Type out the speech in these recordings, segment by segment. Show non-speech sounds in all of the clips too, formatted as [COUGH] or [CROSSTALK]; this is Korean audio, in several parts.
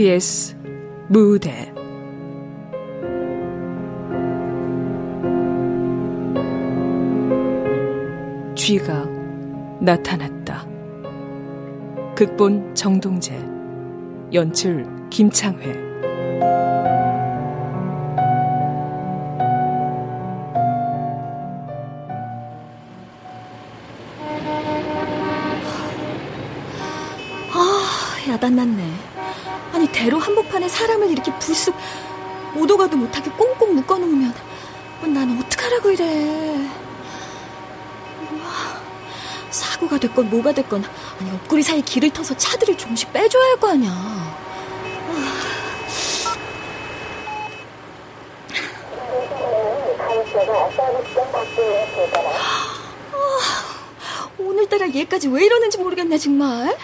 KBS 무대 쥐가 나타났다. 극본 정동재, 연출 김창회. 이렇게 불쑥 오도 가도 못하게 꽁꽁 묶어놓으면 난 어떡하라고 이래. 사고가 됐건 뭐가 됐건 아니 옆구리 사이 길을 터서 차들을 조금씩 빼줘야 할 거 아니야. 아, 오늘따라 얘까지 왜 이러는지 모르겠네 정말.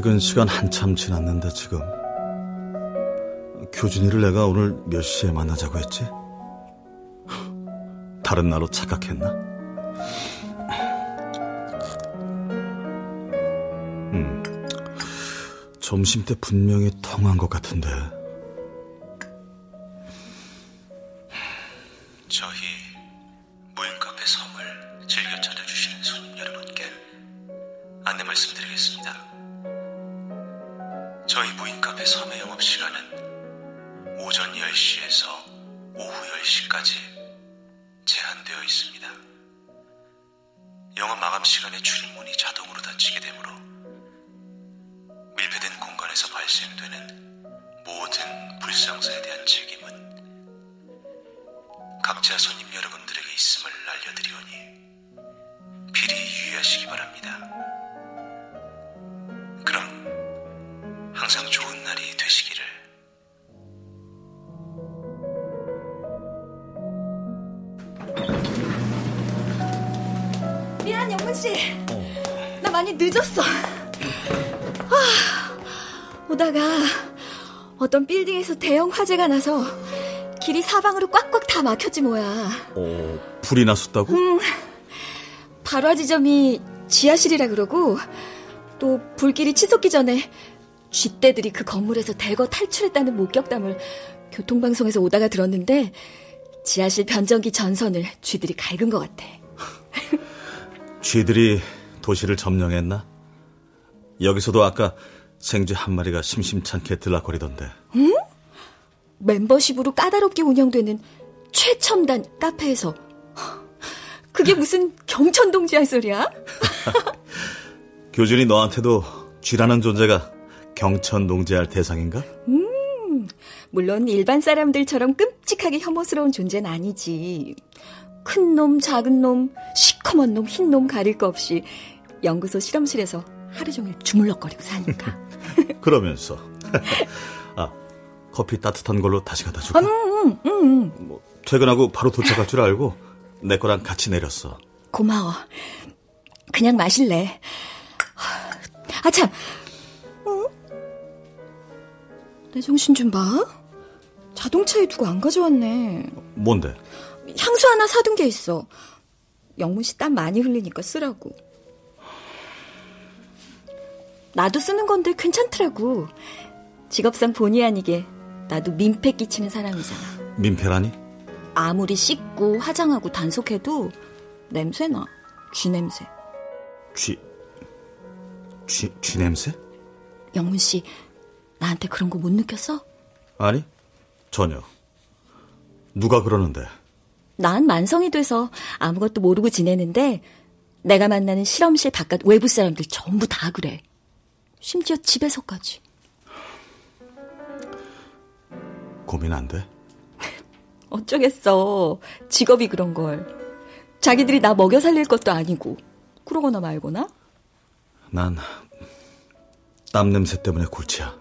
퇴근 시간 한참 지났는데 지금 교준이를 내가 오늘 몇 시에 만나자고 했지? 다른 날로 착각했나? 음, 점심 때 분명히 통한 것 같은데. 화재가 나서 길이 사방으로 꽉꽉 다 막혔지 뭐야. 어, 불이 났었다고? 응. 발화 지점이 지하실이라 그러고 또 불길이 치솟기 전에 쥐떼들이 그 건물에서 대거 탈출했다는 목격담을 교통방송에서 오다가 들었는데 지하실 변전기 전선을 쥐들이 갈근 것 같아. [LAUGHS] 쥐들이 도시를 점령했나? 여기서도 아까 생쥐 한 마리가 심심찮게 들락거리던데. 응? 멤버십으로 까다롭게 운영되는 최첨단 카페에서 그게 무슨 경천동 지할 소리야? [LAUGHS] 교준이 너한테도 쥐라는 존재가 경천 농제할 대상인가? 음, 물론 일반 사람들처럼 끔찍하게 혐오스러운 존재는 아니지. 큰 놈, 작은 놈, 시커먼 놈, 흰 놈 가릴 거 없이 연구소 실험실에서 하루 종일 주물럭거리고 사니까. [LAUGHS] 그러면서 아 [LAUGHS] 커피 따뜻한 걸로 다시 갖다 줄까? 음, 음, 음, 음. 뭐, 퇴근하고 바로 도착할 줄 알고 내 거랑 같이 내렸어. 고마워. 그냥 마실래. 아 참, 내 정신 좀 봐. 자동차에 두고 안 가져왔네. 뭔데? 향수 하나 사둔 게 있어. 영문 씨 땀 많이 흘리니까 쓰라고. 나도 쓰는 건데 괜찮더라고. 직업상 본의 아니게 나도 민폐 끼치는 사람이잖아. 민폐라니? 아무리 씻고 화장하고 단속해도 냄새나. 쥐 냄새. 쥐, 쥐, 쥐 냄새? 영문 씨, 나한테 그런 거 못 느꼈어? 아니, 전혀. 누가 그러는데? 난 만성이 돼서 아무것도 모르고 지내는데 내가 만나는 실험실 바깥 외부 사람들 전부 다 그래. 심지어 집에서까지. 고민 안 돼? 어쩌겠어. 직업이 그런 걸. 자기들이 나 먹여 살릴 것도 아니고. 그러거나 말거나? 난 땀 냄새 때문에 골치야.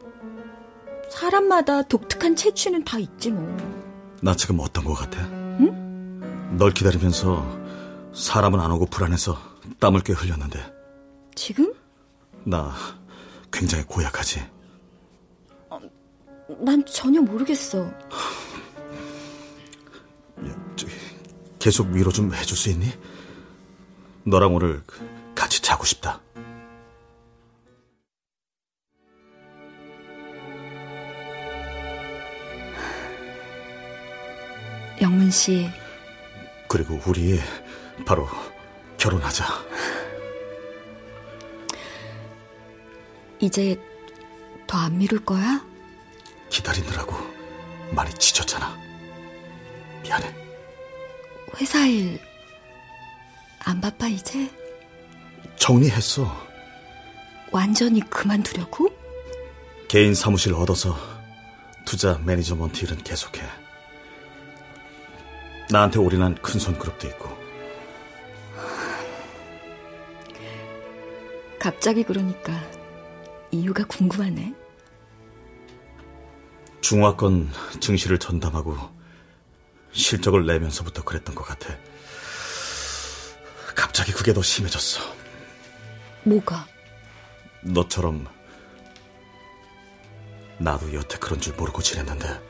사람마다 독특한 채취는 다 있지 뭐. 나 지금 어떤 것 같아? 응? 널 기다리면서 사람은 안 오고 불안해서 땀을 꽤 흘렸는데. 지금? 나 굉장히 고약하지. 난 전혀 모르겠어. 계속 위로 좀 해줄 수 있니? 너랑 오늘 같이 자고 싶다. 영문 씨. 그리고 우리 바로 결혼하자. 이제 더 안 미룰 거야? 기다리느라고 많이 지쳤잖아. 미안해. 회사 일 안 바빠 이제? 정리했어. 완전히 그만두려고? 개인 사무실 얻어서 투자 management 일은 계속해. 나한테 올인한 큰 손 그룹도 있고. 갑자기 그러니까 이유가 궁금하네. 중화권 증시를 전담하고 실적을 내면서부터 그랬던 것 같아. 갑자기 그게 더 심해졌어. 뭐가? 너처럼 나도 여태 그런 줄 모르고 지냈는데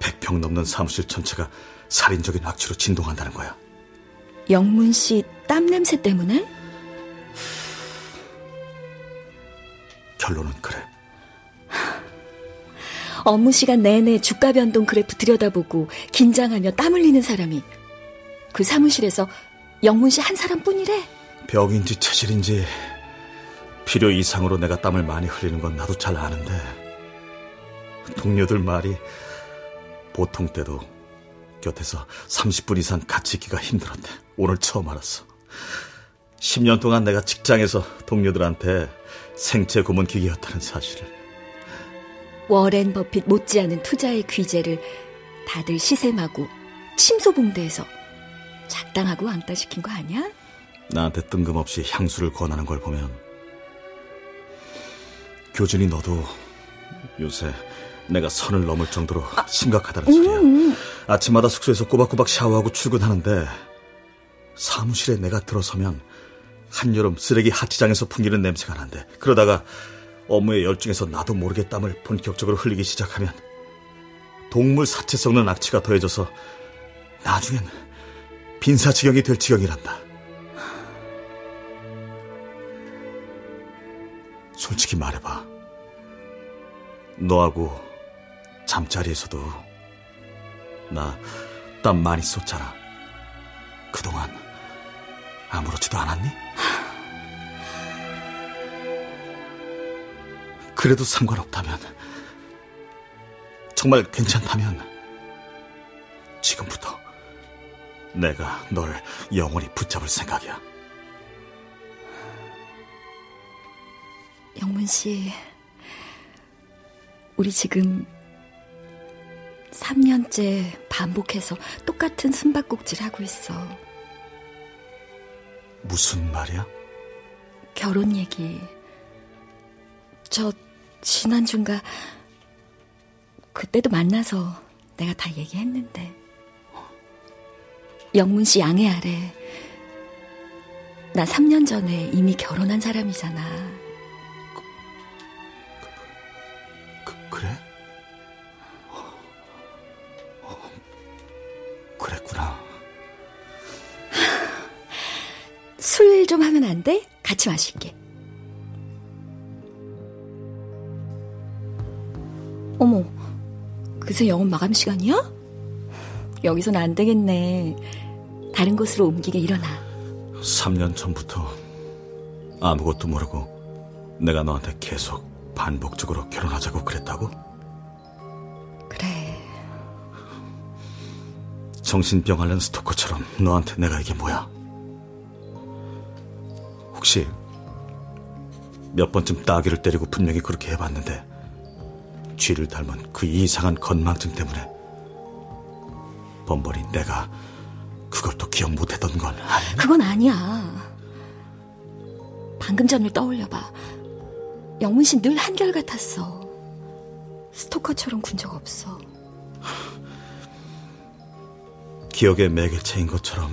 100평 넘는 사무실 전체가 살인적인 악취로 진동한다는 거야. 영문 씨 땀 냄새 때문에? 결론은 그래. 업무 시간 내내 주가 변동 그래프 들여다보고 긴장하며 땀 흘리는 사람이 그 사무실에서 영문 씨 한 사람뿐이래. 병인지 체질인지 필요 이상으로 내가 땀을 많이 흘리는 건 나도 잘 아는데 동료들 말이 보통 때도 곁에서 30분 이상 같이 있기가 힘들었대. 오늘 처음 알았어. 10년 동안 내가 직장에서 동료들한테 생체 고문 기계였다는 사실을. 워렌 버핏 못지않은 투자의 귀재를 다들 시샘하고 침소봉대에서 작당하고 왕따시킨 거 아니야? 나한테 뜬금없이 향수를 권하는 걸 보면 교준이 너도 요새 내가 선을 넘을 정도로 심각하다는 소리야. 음. 아침마다 숙소에서 꼬박꼬박 샤워하고 출근하는데 사무실에 내가 들어서면 한여름 쓰레기 하치장에서 풍기는 냄새가 난대. 그러다가 업무에 열중해서 나도 모르게 땀을 본격적으로 흘리기 시작하면 동물 사체 썩는 악취가 더해져서 나중엔 빈사지경이 될 지경이란다. 솔직히 말해봐. 너하고 잠자리에서도 나 땀 많이 쏟잖아. 그동안 아무렇지도 않았니? 그래도 상관없다면, 정말 괜찮다면, 지금부터 내가 널 영원히 붙잡을 생각이야. 영문 씨, 우리 지금 3년째 반복해서 똑같은 숨바꼭질 하고 있어. 무슨 말이야? 결혼 얘기. 저 지난주인가 그때도 만나서 내가 다 얘기했는데 영문 씨 양해 아래 나 3년 전에 이미 결혼한 사람이잖아. 그, 그래? 그랬구나. 술 좀 하면 안 돼? 같이 마실게. 어머, 그새 영업 마감 시간이야? 여기선 안 되겠네. 다른 곳으로 옮기게 일어나. 3년 전부터 아무것도 모르고 내가 너한테 계속 반복적으로 결혼하자고 그랬다고? 그래. 정신병 앓는 스토커처럼 너한테 내가 이게 뭐야? 혹시 몇 번쯤 따귀를 때리고 분명히 그렇게 해봤는데 쥐를 닮은 그 이상한 건망증 때문에 번번이 내가 그걸 또 기억 못했던 건 아니야? 그건 아니야. 방금 전을 떠올려봐. 영문 씨늘 한결같았어. 스토커처럼 군 적 없어. 기억의 매개체인 것처럼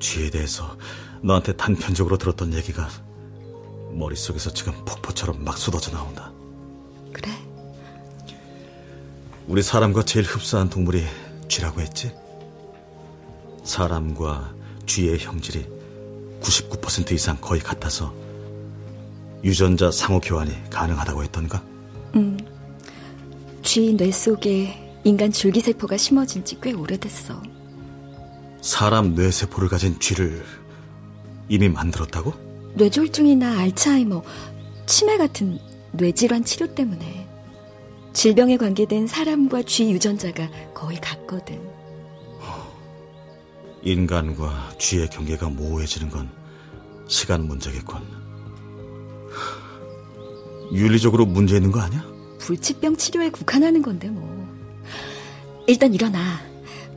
쥐에 대해서 너한테 단편적으로 들었던 얘기가 머릿속에서 지금 폭포처럼 막 쏟아져 나온다. 그래. 우리 사람과 제일 흡사한 동물이 쥐라고 했지? 사람과 쥐의 형질이 99% 이상 거의 같아서 유전자 상호 교환이 가능하다고 했던가? 음. 쥐 뇌 속에 인간 줄기세포가 심어진 지 꽤 오래됐어. 사람 뇌세포를 가진 쥐를 이미 만들었다고? 뇌졸중이나 알츠하이머, 치매 같은 뇌질환 치료 때문에 질병에 관계된 사람과 쥐 유전자가 거의 같거든. 인간과 쥐의 경계가 모호해지는 건 시간 문제겠군. 윤리적으로 문제 있는 거 아니야? 불치병 치료에 국한하는 건데 뭐. 일단 일어나.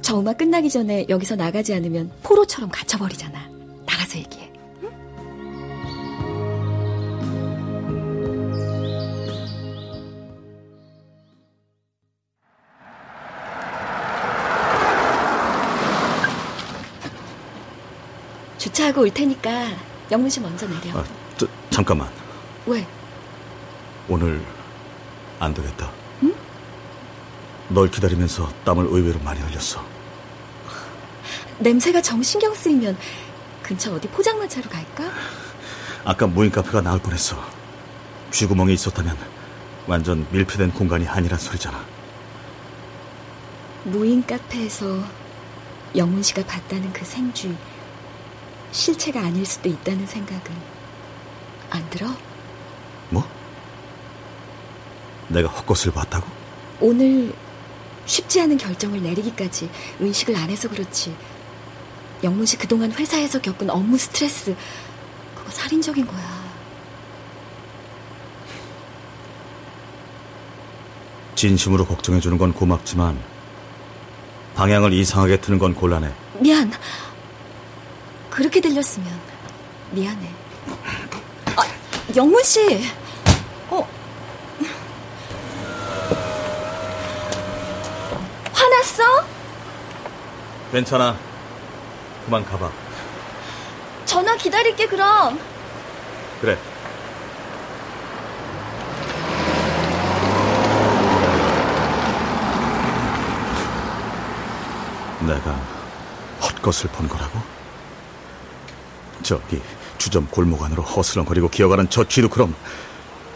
저 음악 끝나기 전에 여기서 나가지 않으면 포로처럼 갇혀버리잖아. 나가서 얘기해. 주차하고 올 테니까 영문 씨 먼저 내려. 아, 저, 잠깐만. 왜? 오늘 안 되겠다. 응? 널 기다리면서 땀을 의외로 많이 흘렸어. 냄새가 정 신경 쓰이면 근처 어디 포장마차로 갈까? 아까 무인 카페가 나을 뻔했어. 쥐구멍이 있었다면 완전 밀폐된 공간이 아니란 소리잖아. 무인 카페에서 영문 씨가 봤다는 그 생쥐 실체가 아닐 수도 있다는 생각은 안 들어? 뭐? 내가 헛것을 봤다고? 오늘 쉽지 않은 결정을 내리기까지 의식을 안 해서 그렇지. 영문 씨 그동안 회사에서 겪은 업무 스트레스, 그거 살인적인 거야. 진심으로 걱정해주는 건 고맙지만, 방향을 이상하게 트는 건 곤란해. 미안. 그렇게 들렸으면 미안해. 아, 영문 씨. 어. 화났어? 괜찮아. 그만 가봐. 전화 기다릴게 그럼. 그래. 내가 헛것을 본 거라고? 저기 주점 골목 안으로 허슬렁거리고 기어가는 저 쥐도 그럼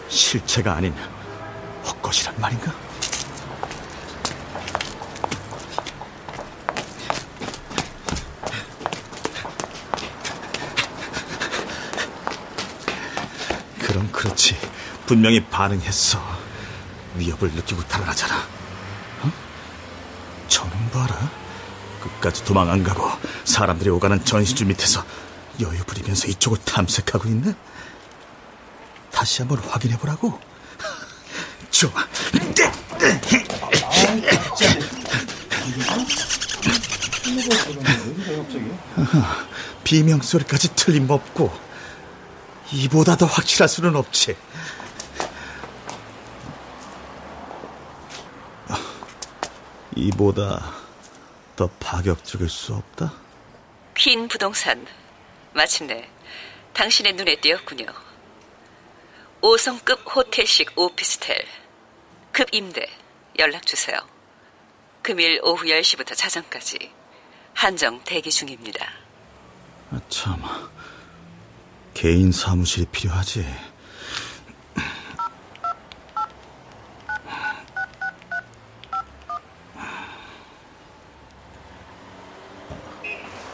실체가 아닌 헛것이란 말인가? 그럼 그렇지. 분명히 반응했어. 위협을 느끼고 달아나잖아. 어? 저놈 봐라. 끝까지 도망 안 가고 사람들이 오가는 전시줄 밑에서 여유 부리면서 이쪽을 탐색하고 있네. 다시 한번 확인해 보라고. [LAUGHS] 좋아. [LAUGHS] 비명 소리까지 틀림없고 이보다 더 확실할 수는 없지. 이보다 더 파격적일 수 없다. 퀸 부동산 마침내 당신의 눈에 띄었군요. 5성급 호텔식 오피스텔 급 임대 연락 주세요. 금일 오후 10시부터 자정까지 한정 대기 중입니다. 아, 참. 개인 사무실이 필요하지.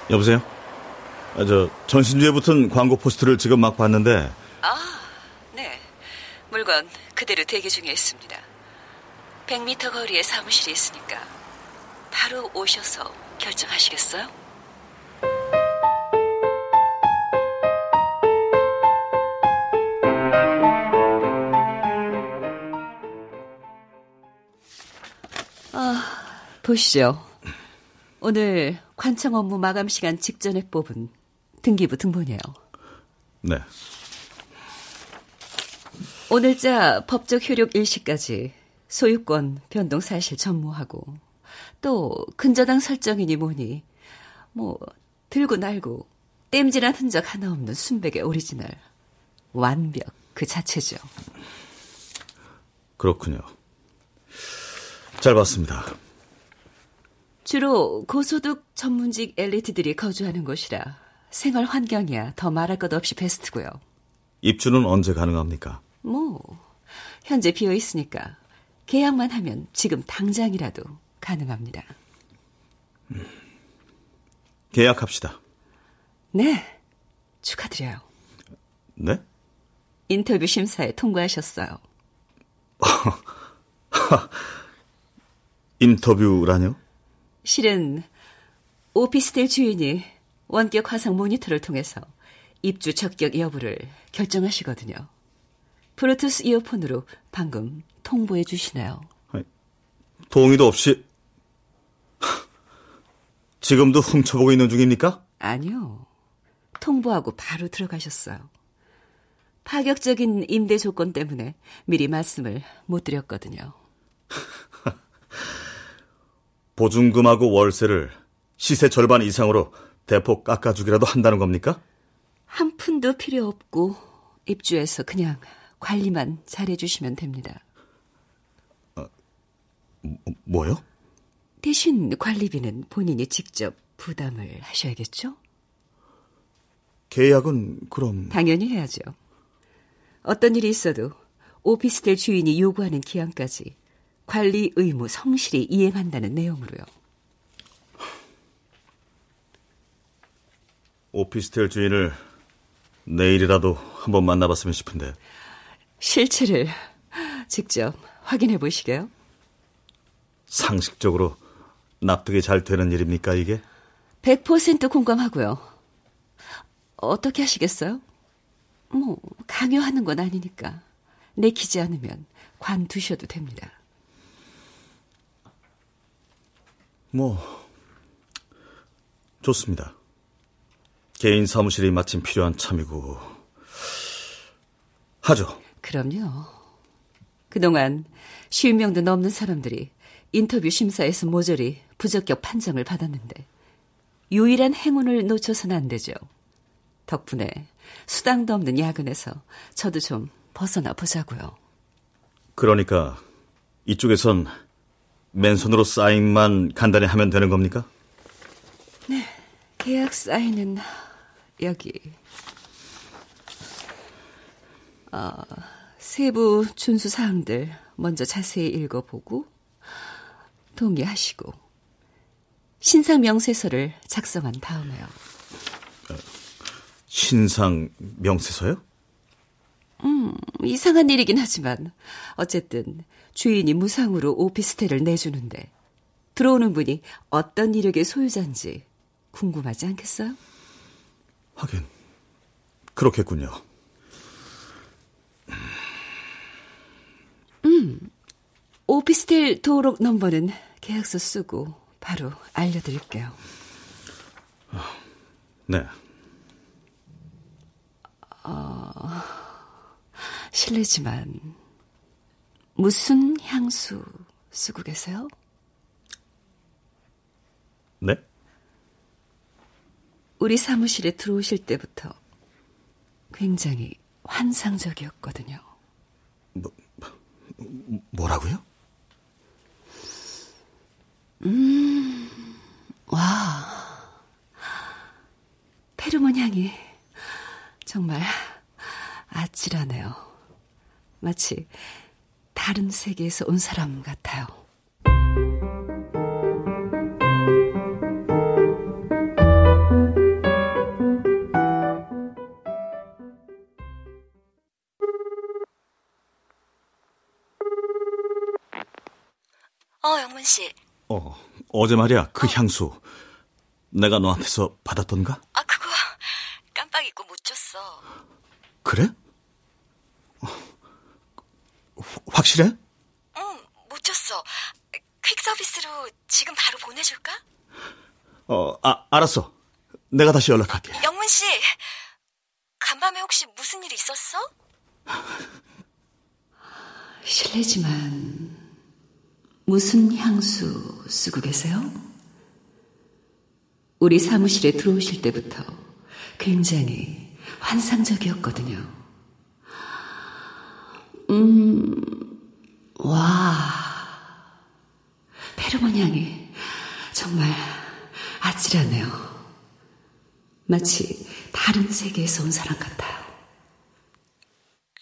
여보세요? 아, 저 전신주에 붙은 광고 포스트를 지금 막 봤는데 아, 네. 물건 그대로 대기 중에 있습니다. 100m 거리에 사무실이 있으니까 바로 오셔서 결정하시겠어요? 아, 보시죠. 오늘 관청 업무 마감 시간 직전에 뽑은 등기부 등본이에요. 네. 오늘자 법적 효력 일시까지 소유권 변동 사실 전무하고 또 근저당 설정이니 뭐니 뭐 들고 날고 땜질한 흔적 하나 없는 순백의 오리지널 완벽 그 자체죠. 그렇군요. 잘 봤습니다. 주로 고소득 전문직 엘리트들이 거주하는 곳이라 생활 환경이야 더 말할 것 없이 베스트고요. 입주는 언제 가능합니까? 뭐 현재 비어 있으니까 계약만 하면 지금 당장이라도 가능합니다. 계약합시다. 네, 축하드려요. 네? 인터뷰 심사에 통과하셨어요. [LAUGHS] 인터뷰라뇨? 실은 오피스텔 주인이 원격 화상 모니터를 통해서 입주 적격 여부를 결정하시거든요. 블루투스 이어폰으로 방금 통보해 주시나요? 동의도 없이 [LAUGHS] 지금도 훔쳐보고 있는 중입니까? 아니요. 통보하고 바로 들어가셨어요. 파격적인 임대 조건 때문에 미리 말씀을 못 드렸거든요. [LAUGHS] 보증금하고 월세를 시세 절반 이상으로 대폭 깎아주기라도 한다는 겁니까? 한 푼도 필요 없고 입주해서 그냥 관리만 잘해주시면 됩니다. 뭐요? 대신 관리비는 본인이 직접 부담을 하셔야겠죠? 계약은 그럼 당연히 해야죠. 어떤 일이 있어도 오피스텔 주인이 요구하는 기한까지 관리 의무 성실히 이행한다는 내용으로요. 오피스텔 주인을 내일이라도 한번 만나봤으면 싶은데 실체를 직접 확인해 보시게요. 상식적으로 납득이 잘 되는 일입니까 이게? 100% 공감하고요. 어떻게 하시겠어요? 뭐 강요하는 건 아니니까 내키지 않으면 관두셔도 됩니다. 뭐 좋습니다. 개인 사무실이 마침 필요한 참이고 하죠. 그럼요. 그동안 쉴 명도 넘는 사람들이 인터뷰 심사에서 모조리 부적격 판정을 받았는데 유일한 행운을 놓쳐서는 안 되죠. 덕분에 수당도 없는 야근에서 저도 좀 벗어나 보자고요. 그러니까 이쪽에선 맨손으로 사인만 간단히 하면 되는 겁니까? 계약 사인은 여기. 어, 세부 준수 사항들 먼저 자세히 읽어보고 동의하시고 신상 명세서를 작성한 다음에요. 신상 명세서요? 이상한 일이긴 하지만 어쨌든 주인이 무상으로 오피스텔을 내주는데 들어오는 분이 어떤 이력의 소유자인지 궁금하지 않겠어요? 하긴 그렇겠군요. 오피스텔登録 넘버는 계약서 쓰고 바로 알려드릴게요. 네. 실례지만 무슨 향수 쓰고 계세요? 네? 우리 사무실에 들어오실 때부터 굉장히 환상적이었거든요. 뭐라고요? 페로몬 향이 정말 아찔하네요. 마치 다른 세계에서 온 사람 같아요. 어, 영문 씨. 어, 어제 말이야 그 향수 내가 너한테서 받았던가? 아, 그거 깜빡 잊고 못 줬어. 그래? 어, 확실해? 응, 못 줬어. 퀵 서비스로 지금 바로 보내줄까? 어, 아, 알았어. 내가 다시 연락할게. 영문 씨, 간밤에 혹시 무슨 일 있었어? 실례지만 무슨 향수 쓰고 계세요? 우리 사무실에 들어오실 때부터 굉장히 환상적이었거든요. 음, 와. 페르몬 향이 정말 아찔하네요. 마치 다른 세계에서 온 사람 같아요.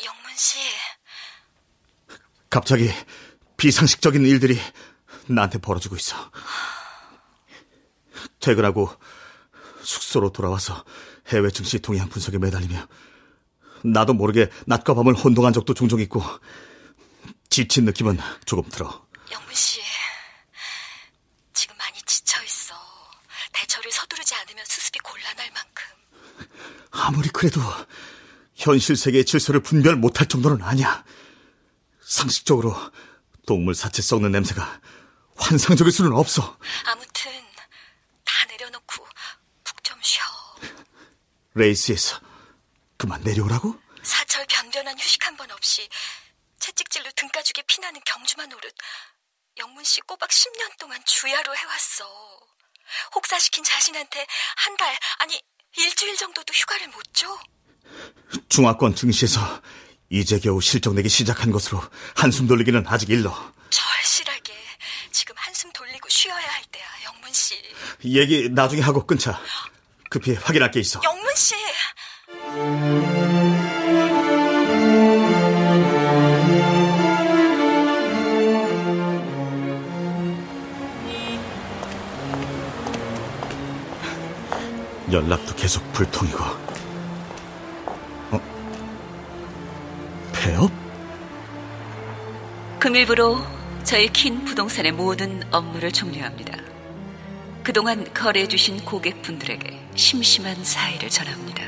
영문 씨. 갑자기 비상식적인 일들이 나한테 벌어지고 있어. 퇴근하고 숙소로 돌아와서 해외 증시 동향 분석에 매달리며 나도 모르게 낮과 밤을 혼동한 적도 종종 있고 지친 느낌은 조금 들어. 영문 씨, 지금 많이 지쳐 있어. 대처를 서두르지 않으면 수습이 곤란할 만큼. 아무리 그래도 현실 세계의 질서를 분별 못할 정도는 아니야. 상식적으로 동물 사체 썩는 냄새가 환상적일 수는 없어. 아무튼 다 내려놓고 푹 좀 쉬어. [LAUGHS] 레이스에서 그만 내려오라고? 사철 변변한 휴식 한 번 없이 채찍질로 등가죽에 피나는 경주만 오듯 영문 씨 꼬박 10년 동안 주야로 해왔어. 혹사시킨 자신한테 한 달, 아니 일주일 정도도 휴가를 못 줘? 중화권 증시에서 이제 겨우 실적 내기 시작한 것으로 한숨 돌리기는 아직 일러. 절실하게 지금 한숨 돌리고 쉬어야 할 때야, 영문 씨. 얘기 나중에 하고 끊자. 급히 확인할 게 있어. 영문 씨! 연락도 계속 불통이고. 금일부로 저희 킨 부동산의 모든 업무를 종료합니다. 그동안 거래해주신 고객분들에게 심심한 사의를 전합니다.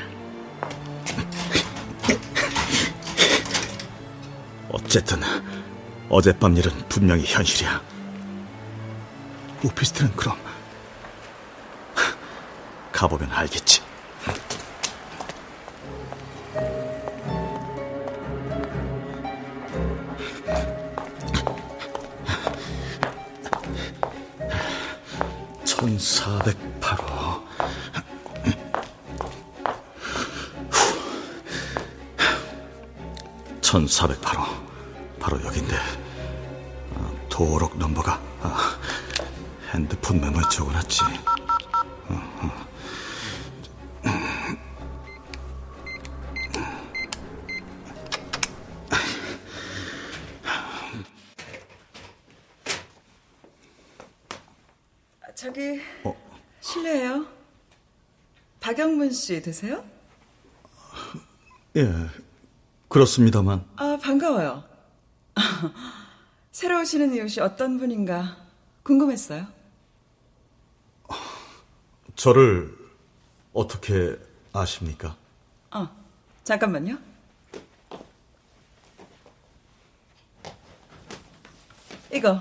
어쨌든 어젯밤 일은 분명히 현실이야. 오피스텔은 그럼 가보면 알겠지. 씨 되세요? 예, 그렇습니다만 아 반가워요. [LAUGHS] 새로 오시는 이웃이 어떤 분인가 궁금했어요. 저를 어떻게 아십니까? 어 잠깐만요. 이거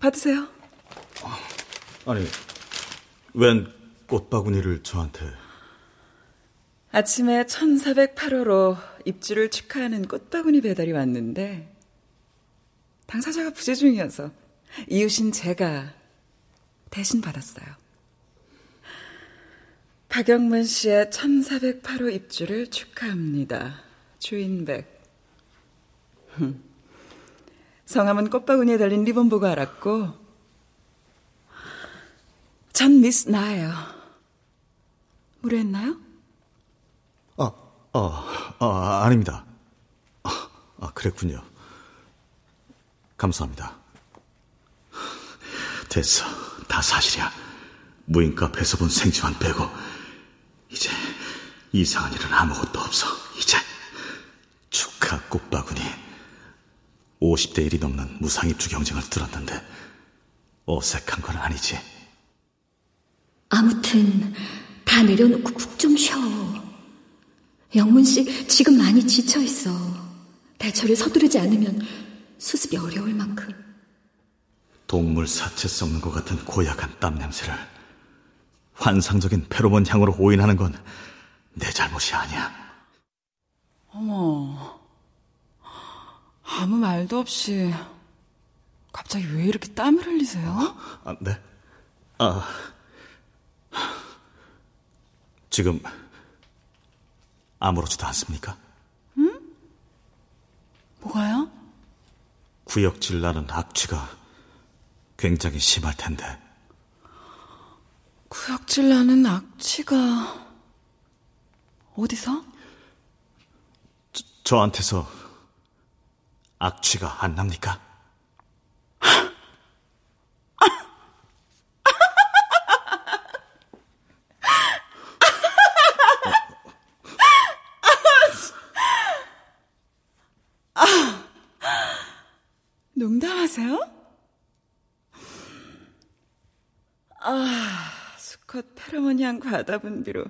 받으세요. 아니, 웬 꽃바구니를 저한테... 아침에 1408호로 입주를 축하하는 꽃바구니 배달이 왔는데 당사자가 부재 중이어서 이웃인 제가 대신 받았어요. 박영문 씨의 1408호 입주를 축하합니다. 주인백. 흠. 성함은 꽃바구니에 달린 리본 보고 알았고 전 미스 나예요. 무례했나요? 아, 아, 아, 아닙니다. 아, 아, 그랬군요. 감사합니다. 됐어. 다 사실이야. 무인카 앞에서 본 생쥐만 빼고 이제 이상한 일은 아무것도 없어. 이제 축하 꽃바구니 50대 1이 넘는 무상입주 경쟁을 들었는데 어색한 건 아니지. 아무튼 다 내려놓고 푹 좀 쉬어. 영문 씨 지금 많이 지쳐 있어. 대처를 서두르지 않으면 수습이 어려울 만큼. 동물 사체 썩는 것 같은 고약한 땀 냄새를 환상적인 페로몬 향으로 오인하는 건 내 잘못이 아니야. 어머, 아무 말도 없이 갑자기 왜 이렇게 땀을 흘리세요? 아, 네? 아, 지금 아무렇지도 않습니까? 뭐가요? 구역질 나는 악취가 굉장히 심할 텐데 구역질 나는 악취가 어디서? 저한테서 악취가 안 납니까? 농담하세요? 아, 수컷 페로몬 향 과다 분비로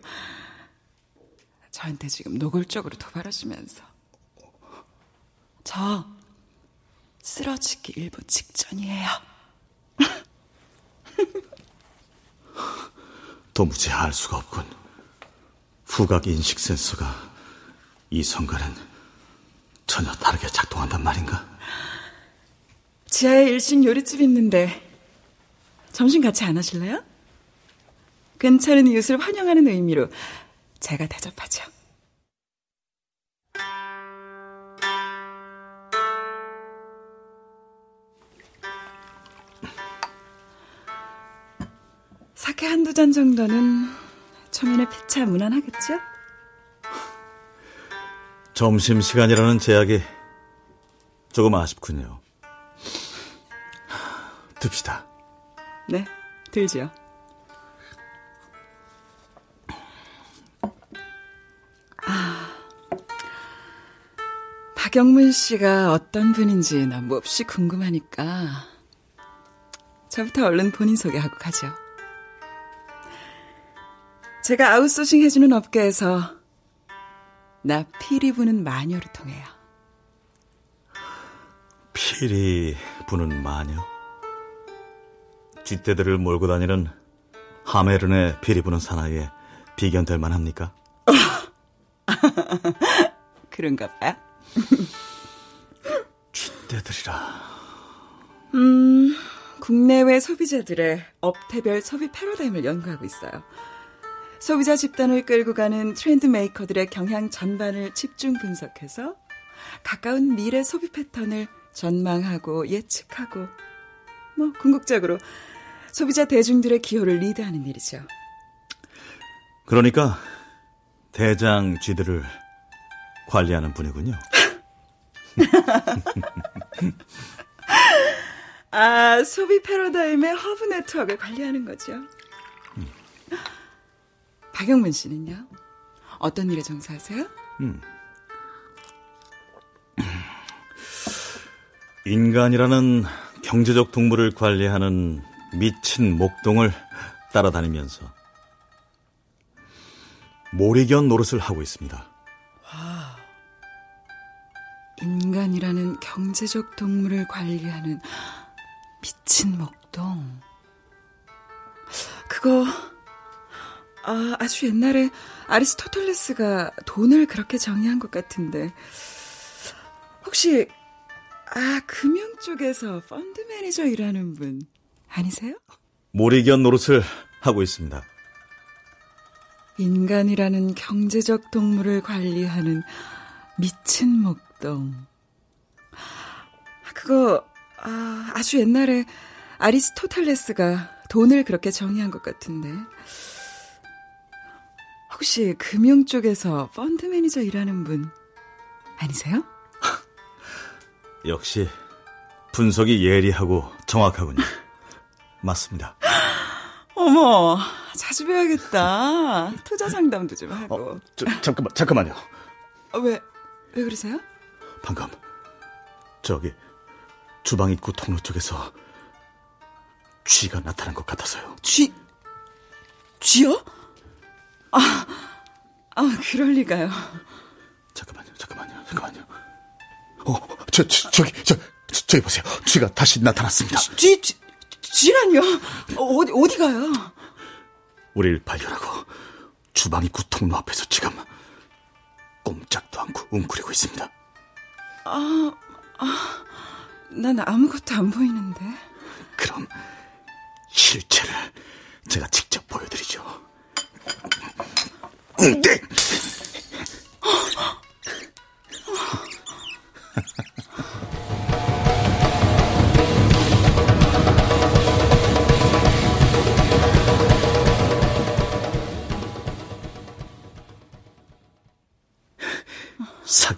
저한테 지금 노골적으로 도발하시면서 저 쓰러지기 일부 직전이에요. 도무지 알 수가 없군. 후각 인식 센서가 이 성과는 전혀 다르게 작동한단 말인가? 지하에 일식 요리집 있는데 점심 같이 안 하실래요? 괜찮은 이웃을 환영하는 의미로 제가 대접하죠. 사케 한두 잔 정도는 초면에 피차 무난하겠죠? 점심시간이라는 제약이 조금 아쉽군요. 듭시다. 네, 들죠. 아, 박영문 씨가 어떤 분인지 나 몹시 궁금하니까 저부터 얼른 본인 소개하고 가죠. 제가 아웃소싱 해주는 업계에서 나 피리 부는 마녀를 통해요. 피리 부는 마녀? 쥐떼들을 몰고 다니는 하메른의 피리 부는 사나이에 비견될 만합니까? [LAUGHS] 그런가 봐요. [LAUGHS] 쥐떼들이라. 음, 국내외 소비자들의 업태별 소비 패러다임을 연구하고 있어요. 소비자 집단을 끌고 가는 트렌드 메이커들의 경향 전반을 집중 분석해서 가까운 미래 소비 패턴을 전망하고 예측하고 뭐 궁극적으로 소비자 대중들의 기호를 리드하는 일이죠. 그러니까 대장 쥐들을 관리하는 분이군요. [LAUGHS] 아, 소비 패러다임의 허브 네트워크를 관리하는 거죠. 음. 박영문 씨는요? 어떤 일에 종사하세요? 음. 인간이라는 경제적 동물을 관리하는 미친 목동을 따라다니면서 모리견 노릇을 하고 있습니다. 와, 인간이라는 경제적 동물을 관리하는 미친 목동. 그거 아, 아주 옛날에 아리스토텔레스가 돈을 그렇게 정의한 것 같은데 혹시 아 금융 쪽에서 펀드 매니저 일하는 분 아니세요? 모리견 노릇을 하고 있습니다. 인간이라는 경제적 동물을 관리하는 미친 목동. 그거 아, 아주 옛날에 아리스토텔레스가 돈을 그렇게 정의한 것 같은데. 혹시 금융 쪽에서 펀드 매니저 일하는 분 아니세요? [LAUGHS] 역시 분석이 예리하고 정확하군요. [LAUGHS] 맞습니다. 어머, 자주 뵈야겠다. 투자 상담도 좀 하고. 어, 저, 잠깐만, 잠깐만요. 어, 왜, 왜 그러세요? 방금, 저기, 주방 입구 통로 쪽에서 쥐가 나타난 것 같아서요. 쥐, 쥐요? 아, 아, 그럴 리가요. 잠깐만요, 잠깐만요, 잠깐만요. 어, 저, 저, 저기, 저, 저, 저기 보세요. 쥐가 다시 나타났습니다. 쥐, 쥐, 쥐라니요? 어디, 어디 가요? 우리를 발견하고 주방 입구 통로 앞에서 지금 꼼짝도 않고 웅크리고 있습니다. 아, 아, 난 아무것도 안 보이는데. 그럼 실체를 제가 직접 보여드리죠. 네. 사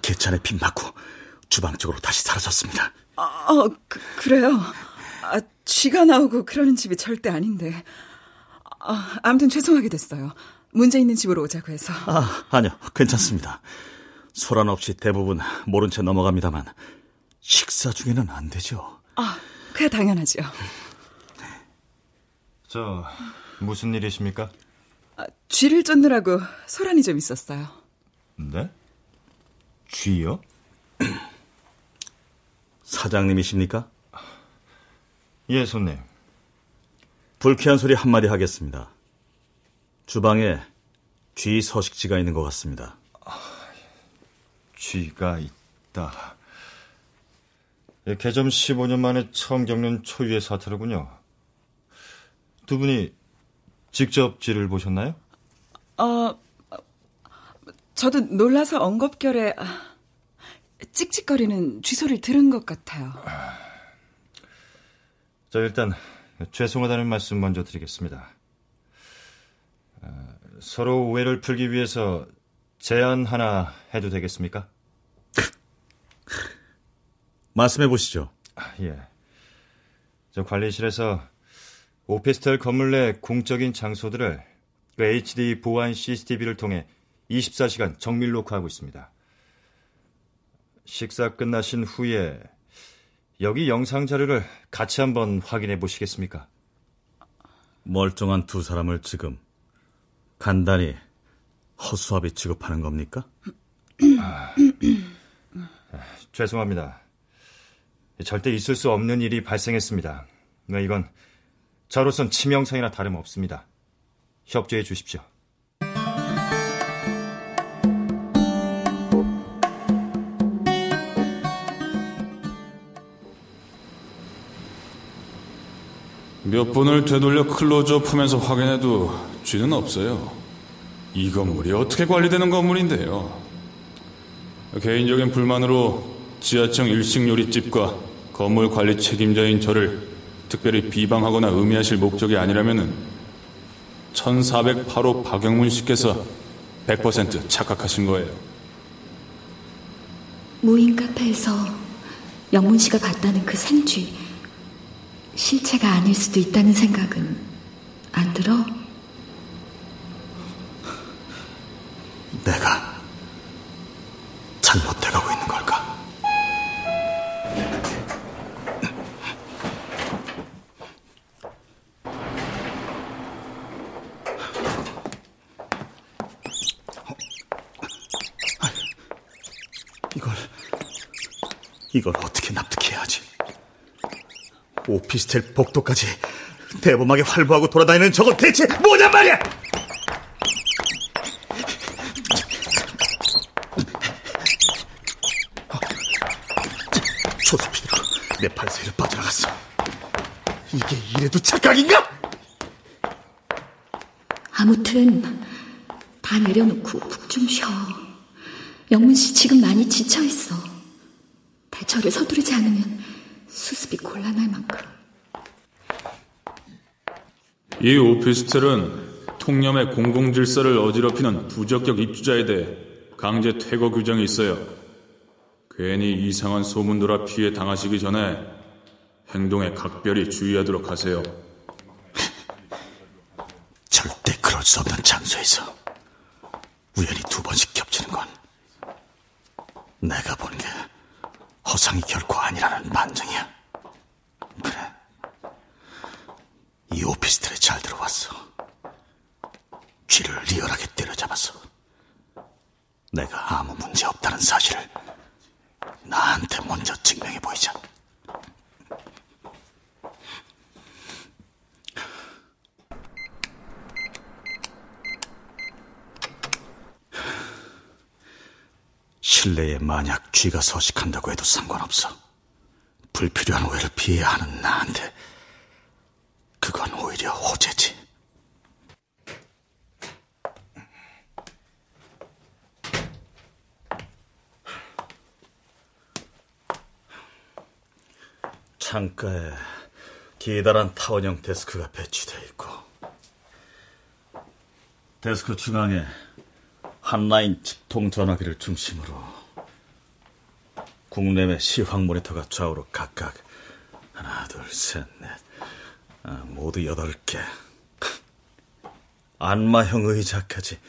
케찬에 빗 맞고 주방 쪽으로 다시 사라졌습니다. 아, 어, 그, 래요 아, 쥐가 나오고 그러는 집이 절대 아닌데. 아, 아무튼 죄송하게 됐어요. 문제 있는 집으로 오자고 해서. 아, 아니요. 괜찮습니다. 소란 없이 대부분 모른 채 넘어갑니다만 식사 중에는 안 되죠. 아, 그야 당연하죠. 저 무슨 일이십니까? 아, 쥐를 쫓느라고 소란이 좀 있었어요. 네? 쥐요? [CLEARS THROAT] 사장님이십니까? 예, 손님. 불쾌한 소리 한마디 하겠습니다. 주방에 쥐 서식지가 있는 것 같습니다. 쥐가 있다. 예, 개점 15년 만에 처음 겪는 초유의 사태로군요. 두 분이 직접 쥐를 보셨나요? 어, 저도 놀라서 엉겁결에 아, 찍찍거리는 쥐소리를 들은 것 같아요. 자, 일단 죄송하다는 말씀 먼저 드리겠습니다. 아, 서로 오해를 풀기 위해서 제안 하나 해도 되겠습니까? [LAUGHS] 말씀해 보시죠. 아, 예. 저 관리실에서 오피스텔 건물 내 공적인 장소들을 그 HD 보안 CCTV를 통해 24시간 정밀 녹화하고 있습니다. 식사 끝나신 후에 여기 영상 자료를 같이 한번 확인해 보시겠습니까? 멀쩡한 두 사람을 지금 간단히 허수아비 취급하는 겁니까? 아, 죄송합니다. 절대 있을 수 없는 일이 발생했습니다. 이건 저로선 치명상이나 다름없습니다. 협조해 주십시오. 몇 번을 되돌려 클로즈업 하면서 확인해도 쥐는 없어요. 이 건물이 어떻게 관리되는 건물인데요. 개인적인 불만으로 지하층 일식 요리집과 건물 관리 책임자인 저를 특별히 비방하거나 의미하실 목적이 아니라면 1408호 박영문 씨께서 100% 착각하신 거예요. 무인 카페에서 영문 씨가 봤다는 그 생쥐 실체가 아닐 수도 있다는 생각은 안 들어? 내가 오피스텔 복도까지 대범하게 활보하고 돌아다니는 저건 대체 뭐냔 말이야! 조사피디로 내 팔사이를 빠져나갔어. 이게 이래도 착각인가? 아무튼 다 내려놓고 푹 좀 쉬어. 영문 씨 지금 많이 지쳐 있어. 대처를 서두르지 않으면 수습이 곤란할 만큼. 이 오피스텔은 통념의 공공질서를 어지럽히는 부적격 입주자에 대해 강제 퇴거 규정이 있어요. 괜히 이상한 소문 돌아 피해 당하시기 전에 행동에 각별히 주의하도록 하세요. [LAUGHS] 절대 그럴 수 없는 장소에서 우연히 두 번씩 겹치는 건 내가 보는 게 허상이 결코 아니라는 반증이야. 그래. 이 오피스텔에 잘 들어왔어. 쥐를 리얼하게 때려잡아서 내가 아무 문제 없다는 사실을 나한테 먼저 증명해 보이자. 실내에 만약 쥐가 서식한다고 해도 상관없어. 불필요한 오해를 피해야 하는 나한테 그건 오히려 호재지. 창가에 기다란 타원형 데스크가 배치되어 있고 데스크 중앙에 한라인 직통 전화기를 중심으로 국내외 시황 모니터가 좌우로 각각 하나, 둘, 셋, 넷, 아, 모두 여덟 개. 안마형 의자까지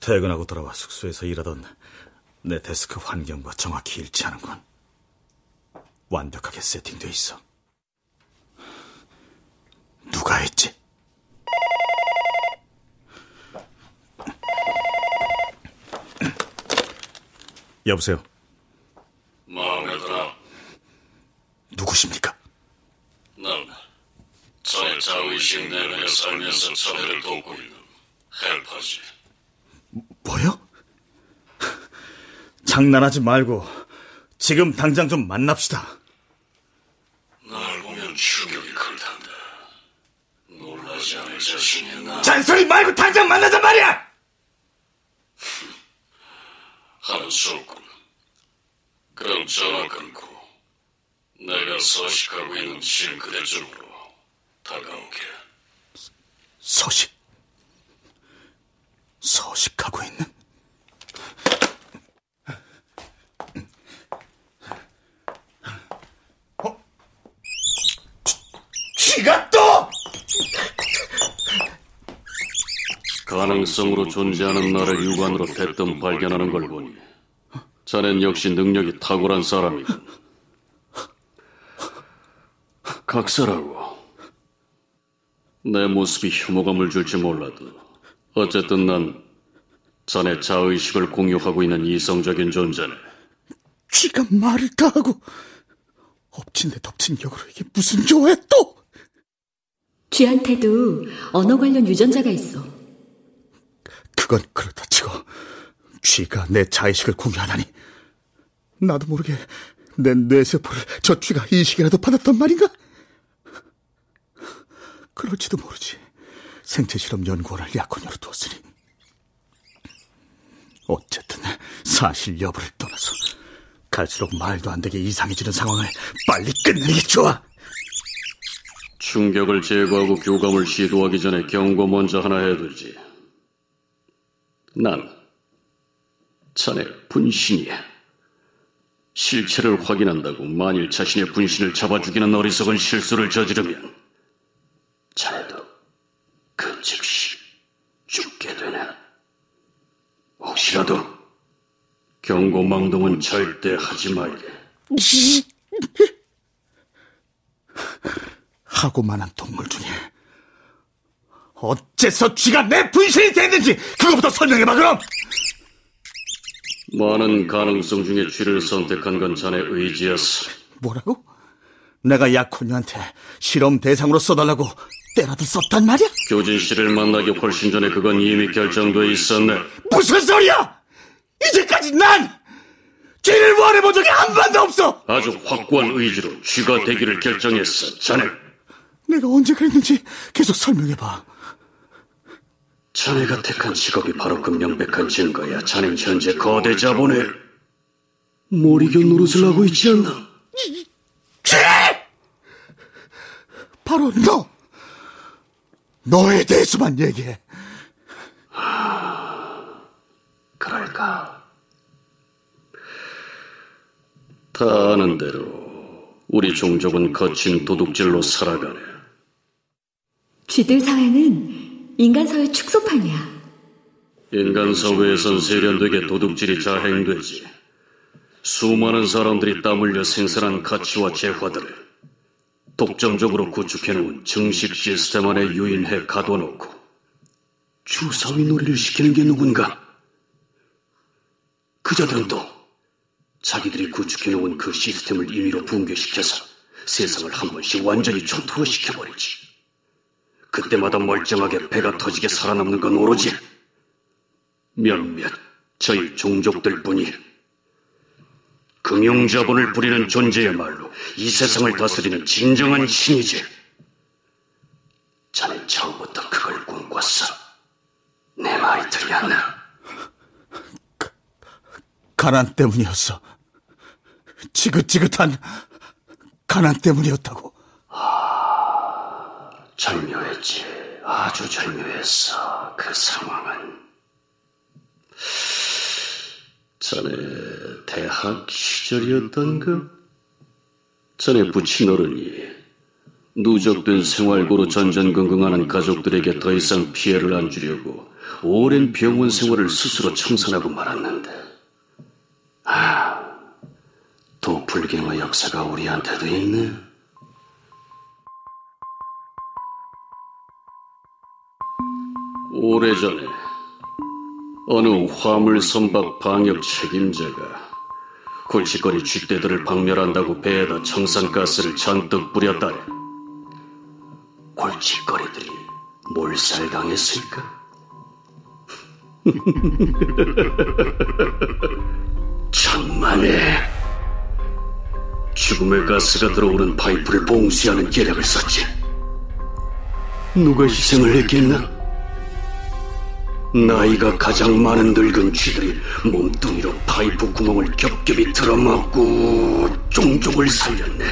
퇴근하고 돌아와 숙소에서 일하던 내 데스크 환경과 정확히 일치하는군. 완벽하게 세팅돼 있어. 누가 했지? 여보세요. 마음에 들어. 누구십니까? 자의식 내면에 살면서 자네를 돕고 있는 헬파지. 뭐요? 장난하지 말고 지금 당장 좀 만납시다. 날 보면 충격이 클 텐데. 놀라지 않을 자신이 있나? 잔소리 말고 당장 만나자 말이야! 하는 수군. 그럼 전화 끊고 내가 서식하고 있는 싱크대 쪽으로 다가오게. 서식. 서식하고 있는? 어? 쥐 가 또! 가능성으로 존재하는 나를 육안으로 대뜸 발견하는 걸 보니 자넨 역시 능력이 탁월한 사람이군. 각사라고. 내 모습이 혐오감을 줄지 몰라도 어쨌든 난 자네 자의식을 공유하고 있는 이성적인 존재네. 쥐가 말을 다 하고 엎친 데 덮친 격으로 이게 무슨 좋아야 또! 쥐한테도 언어 관련 유전자가 있어. 그건 그렇다 치고 쥐가 내 자의식을 공유하다니 나도 모르게 내 뇌세포를 저 쥐가 이식이라도 받았단 말인가? 그럴지도 모르지 생체 실험 연구원을 약혼녀로 두었으니 어쨌든 사실 여부를 떠나서 갈수록 말도 안 되게 이상해지는 상황을 빨리 끝내는 게 좋아 충격을 제거하고 교감을 시도하기 전에 경고 먼저 하나 해두지. 난 자네 분신이야. 실체를 확인한다고 만일 자신의 분신을 잡아 죽이는 어리석은 실수를 저지르면 자네도 그 즉시 죽게 되네. 혹시라도 경고망동은 절대 하지 말게. [LAUGHS] 하고만한 동물 중에 어째서 쥐가 내 분신이 됐는지 그거부터 설명해봐 그럼 많은 가능성 중에 쥐를 선택한 건 자네 의지였어. 뭐라고? 내가 약혼녀한테 실험 대상으로 써달라고 때라도 썼단 말이야? 교진 씨를 만나기 훨씬 전에 그건 이미 결정돼 있었네. 무슨 소리야! 이제까지 난 쥐를 원해본 적이 한 번도 없어! 아주 확고한 의지로 쥐가 되기를 결정했어. 자네. 내가 언제 그랬는지 계속 설명해봐. 자네가 택한 직업이 바로 그 명백한 증거야. 자넨 현재 거대 자본에 못 이겨 노릇을 하고 있지 않나? 쥐! 바로 너! 너에 대해서만 얘기해. 그럴까? 다 아는 대로 우리 종족은 거친 도둑질로 살아가네. 쥐들 사회는 인간 사회 축소판이야. 인간 사회에선 세련되게 도둑질이 자행되지. 수많은 사람들이 땀 흘려 생산한 가치와 재화들을 독점적으로 구축해놓은 증식 시스템 안에 유인해 가둬놓고 주사위 놀이를 시키는 게 누군가? 그자들은 또 자기들이 구축해놓은 그 시스템을 임의로 붕괴시켜서 세상을 한 번씩 완전히 초토화시켜버리지. 그때마다 멀쩡하게 배가 터지게 살아남는 건 오로지 몇몇 저희 종족들 뿐이 금융자본을 부리는 존재야말로 이 세상을 다스리는 진정한 신이지. 자넨 처음부터 그걸 꿈꿨어. 내 말이 틀렸나? 가난 때문이었어. 지긋지긋한 가난 때문이었다고. 절묘했지. 아주 절묘했어. 그 상황은. 자네 대학 시절이었던가? 자네 부친 어른이 누적된 생활고로 전전긍긍하는 가족들에게 더 이상 피해를 안 주려고 오랜 병원 생활을 스스로 청산하고 말았는데 아, 도플갱어 역사가 우리한테도 있네. 오래전에 어느 화물 선박 방역 책임자가 골칫거리 쥐떼들을 박멸한다고 배에다 청산가스를 잔뜩 뿌렸다네. 골칫거리들이 몰살당했을까? [LAUGHS] 천만에 죽음의 가스가 들어오는 파이프를 봉쇄하는 계략을 썼지. 누가 희생을 했겠나? 나이가 가장 많은 늙은 쥐들이 몸뚱이로 파이프 구멍을 겹겹이 들어맞고 종족을 살렸네.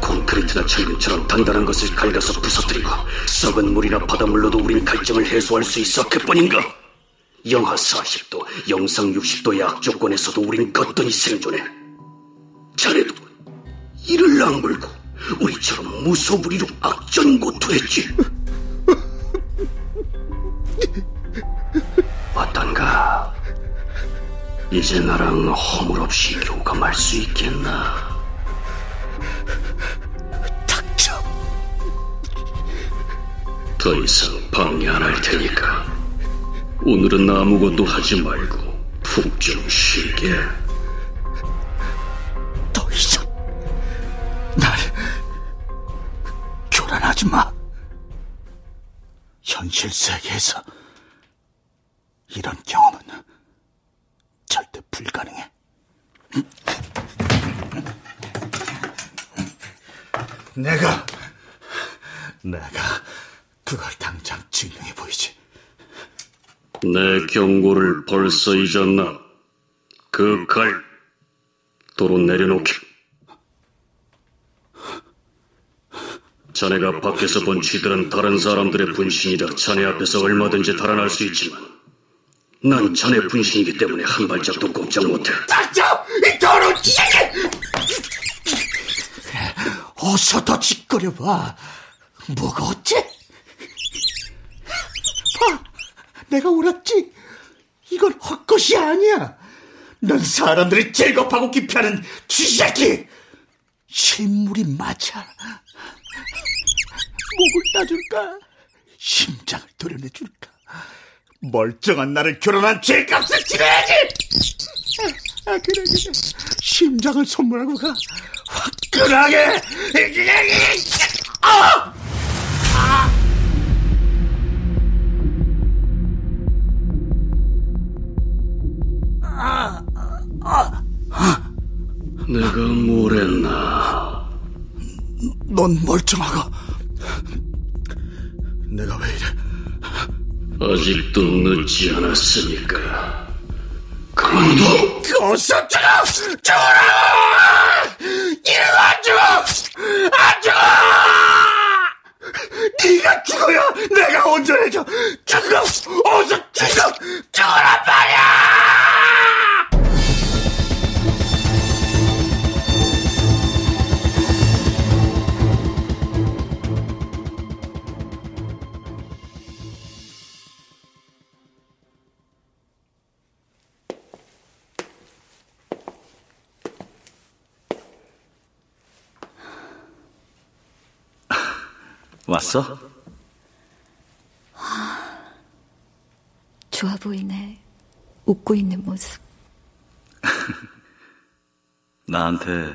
콘크리트나 철근처럼 단단한 것을 갈가서 부서뜨리고 썩은 물이나 바닷물로도 우린 갈증을 해소할 수 있어 그뿐인가? 영하 40도, 영상 60도의 악조건에서도 우린 거뜬히 생존해. 자네도 이를 악물고 우리처럼 무소불위로 악전고투했지. 어떤가? 이제 나랑 허물없이 교감할 수 있겠나? 닥쳐! 더 이상 방해 안 할 테니까 오늘은 아무것도 하지 말고 푹 좀 쉬게. 실 세계에서 이런 경험은 절대 불가능해. 내가 내가 그걸 당장 증명해 보이지. 내 경고를 벌써 잊었나? 그 칼 도로 내려놓기. 자네가 밖에서 본 쥐들은 다른 사람들의 분신이라 자네 앞에서 얼마든지 달아날 수 있지만 난 자네 분신이기 때문에 한 발짝도 꼼짝 못해. 닥쳐! 이 더러운 기계! 어서 더 짓거려봐. 뭐가 어째? 봐, 내가 옳았지? 이건 헛것이 아니야. 넌 사람들이 제겁하고 기피하는 쥐새끼! 실물이 맞아. 따줄까? 심장을 도려내줄까? 멀쩡한 나를 결혼한 죄값을 치러야지! 아, 아, 그래, 그래. 심장을 선물하고 가. 화끈하게! 아! 내가 뭘 했나? 넌 멀쩡하고. 아직도 늦지 않았으니까. 그만둬! 어서 죽어! 죽어라! 이러고 안 죽어! 안 죽어! 네가 죽어야 내가 온전해져! 죽어! 어서 죽어! 죽어란 말이야! 왔어? 좋아 보이네. 웃고 있는 모습. [LAUGHS] 나한테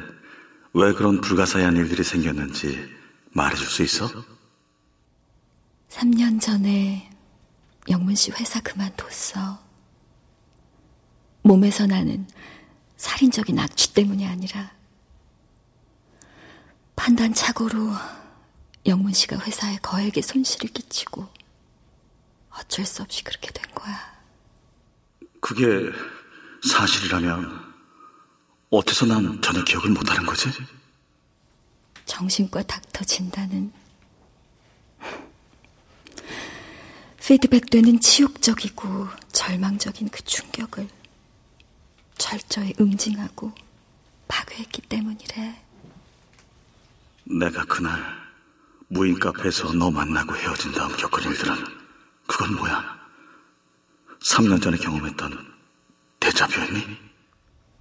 왜 그런 불가사의한 일들이 생겼는지 말해줄 수 있어? 3년 전에 영문 씨 회사 그만뒀어. 몸에서 나는 살인적인 악취 때문이 아니라 판단 착오로 영문 씨가 회사에 거액의 손실을 끼치고 어쩔 수 없이 그렇게 된 거야. 그게 사실이라면 어째서 난 전혀 기억을 못하는 거지? 정신과 닥터 진단은 피드백되는 치욕적이고 절망적인 그 충격을 철저히 응징하고 파괴했기 때문이래. 내가 그날 무인 카페에서 너 만나고 헤어진 다음 겪은 일들은 그건 뭐야? 3년 전에 경험했던 대자뷰였니?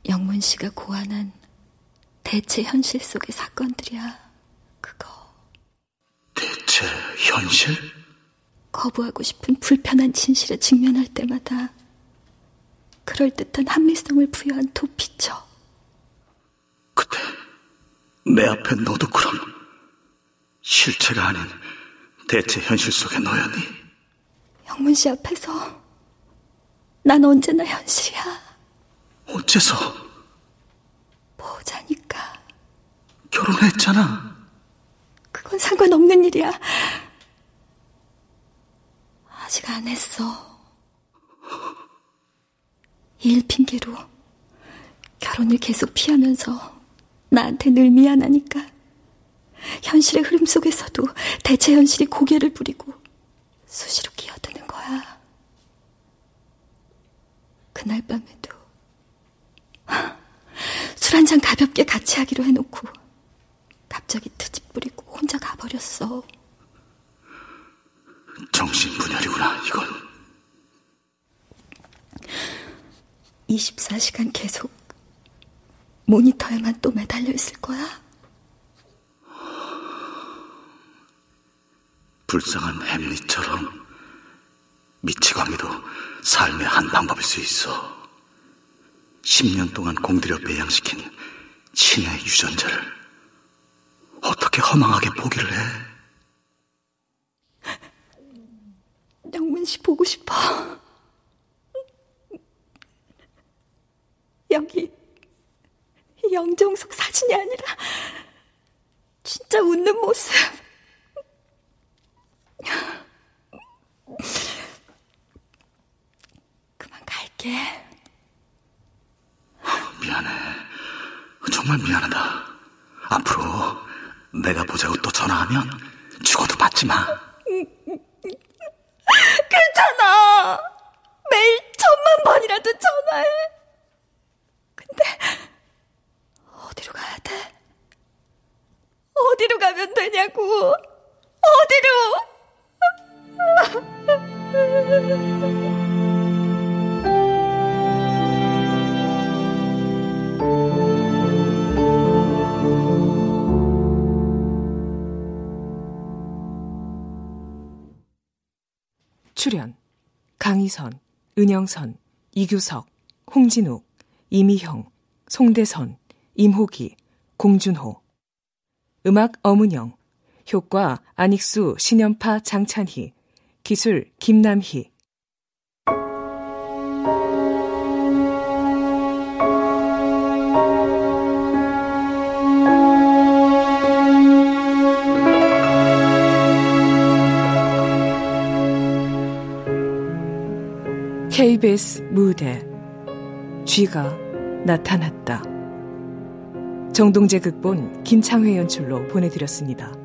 영문 씨가 고안한 대체 현실 속의 사건들이야. 그거. 대체 현실? 거부하고 싶은 불편한 진실에 직면할 때마다 그럴듯한 합리성을 부여한 도피처. 그때 내 앞에 너도 그럼 실체가 아닌 대체 현실 속의 너였니? 영문 씨 앞에서 난 언제나 현실이야. 어째서? 보자니까. 결혼했잖아. 그건 상관없는 일이야. 아직 안 했어. 일 핑계로 결혼을 계속 피하면서 나한테 늘 미안하니까 현실의 흐름 속에서도 대체 현실이 고개를 부리고 수시로 끼어드는 거야. 그날 밤에도 술 한 잔 가볍게 같이 하기로 해놓고 갑자기 트집 부리고 혼자 가버렸어. 정신분열이구나, 이건. 24시간 계속 모니터에만 또 매달려 있을 거야? 불쌍한 햄릿처럼 미치광이도 삶의 한 방법일 수 있어. 10년 동안 공들여 배양시킨 신의 유전자를 어떻게 허망하게 포기를 해? 영문 씨 보고 싶어. 여기 영정석 사진이 아니라 진짜 웃는 모습. 그만 갈게. 미안해. 정말 미안하다. 앞으로 내가 보자고 또 전화하면 죽어도 받지 마. 괜찮아. 매일 천만 번이라도 전화해. 근데 어디로 가야 돼? 어디로 가면 되냐고. 출연 강희선, 은영선, 이규석, 홍진욱, 이미형, 송대선, 임호기, 공준호. 음악 엄은영 효과 안익수, 신연파, 장찬희 기술 김남희 KBS 무대 쥐가 나타났다. 정동재 극본 김창회 연출로 보내드렸습니다.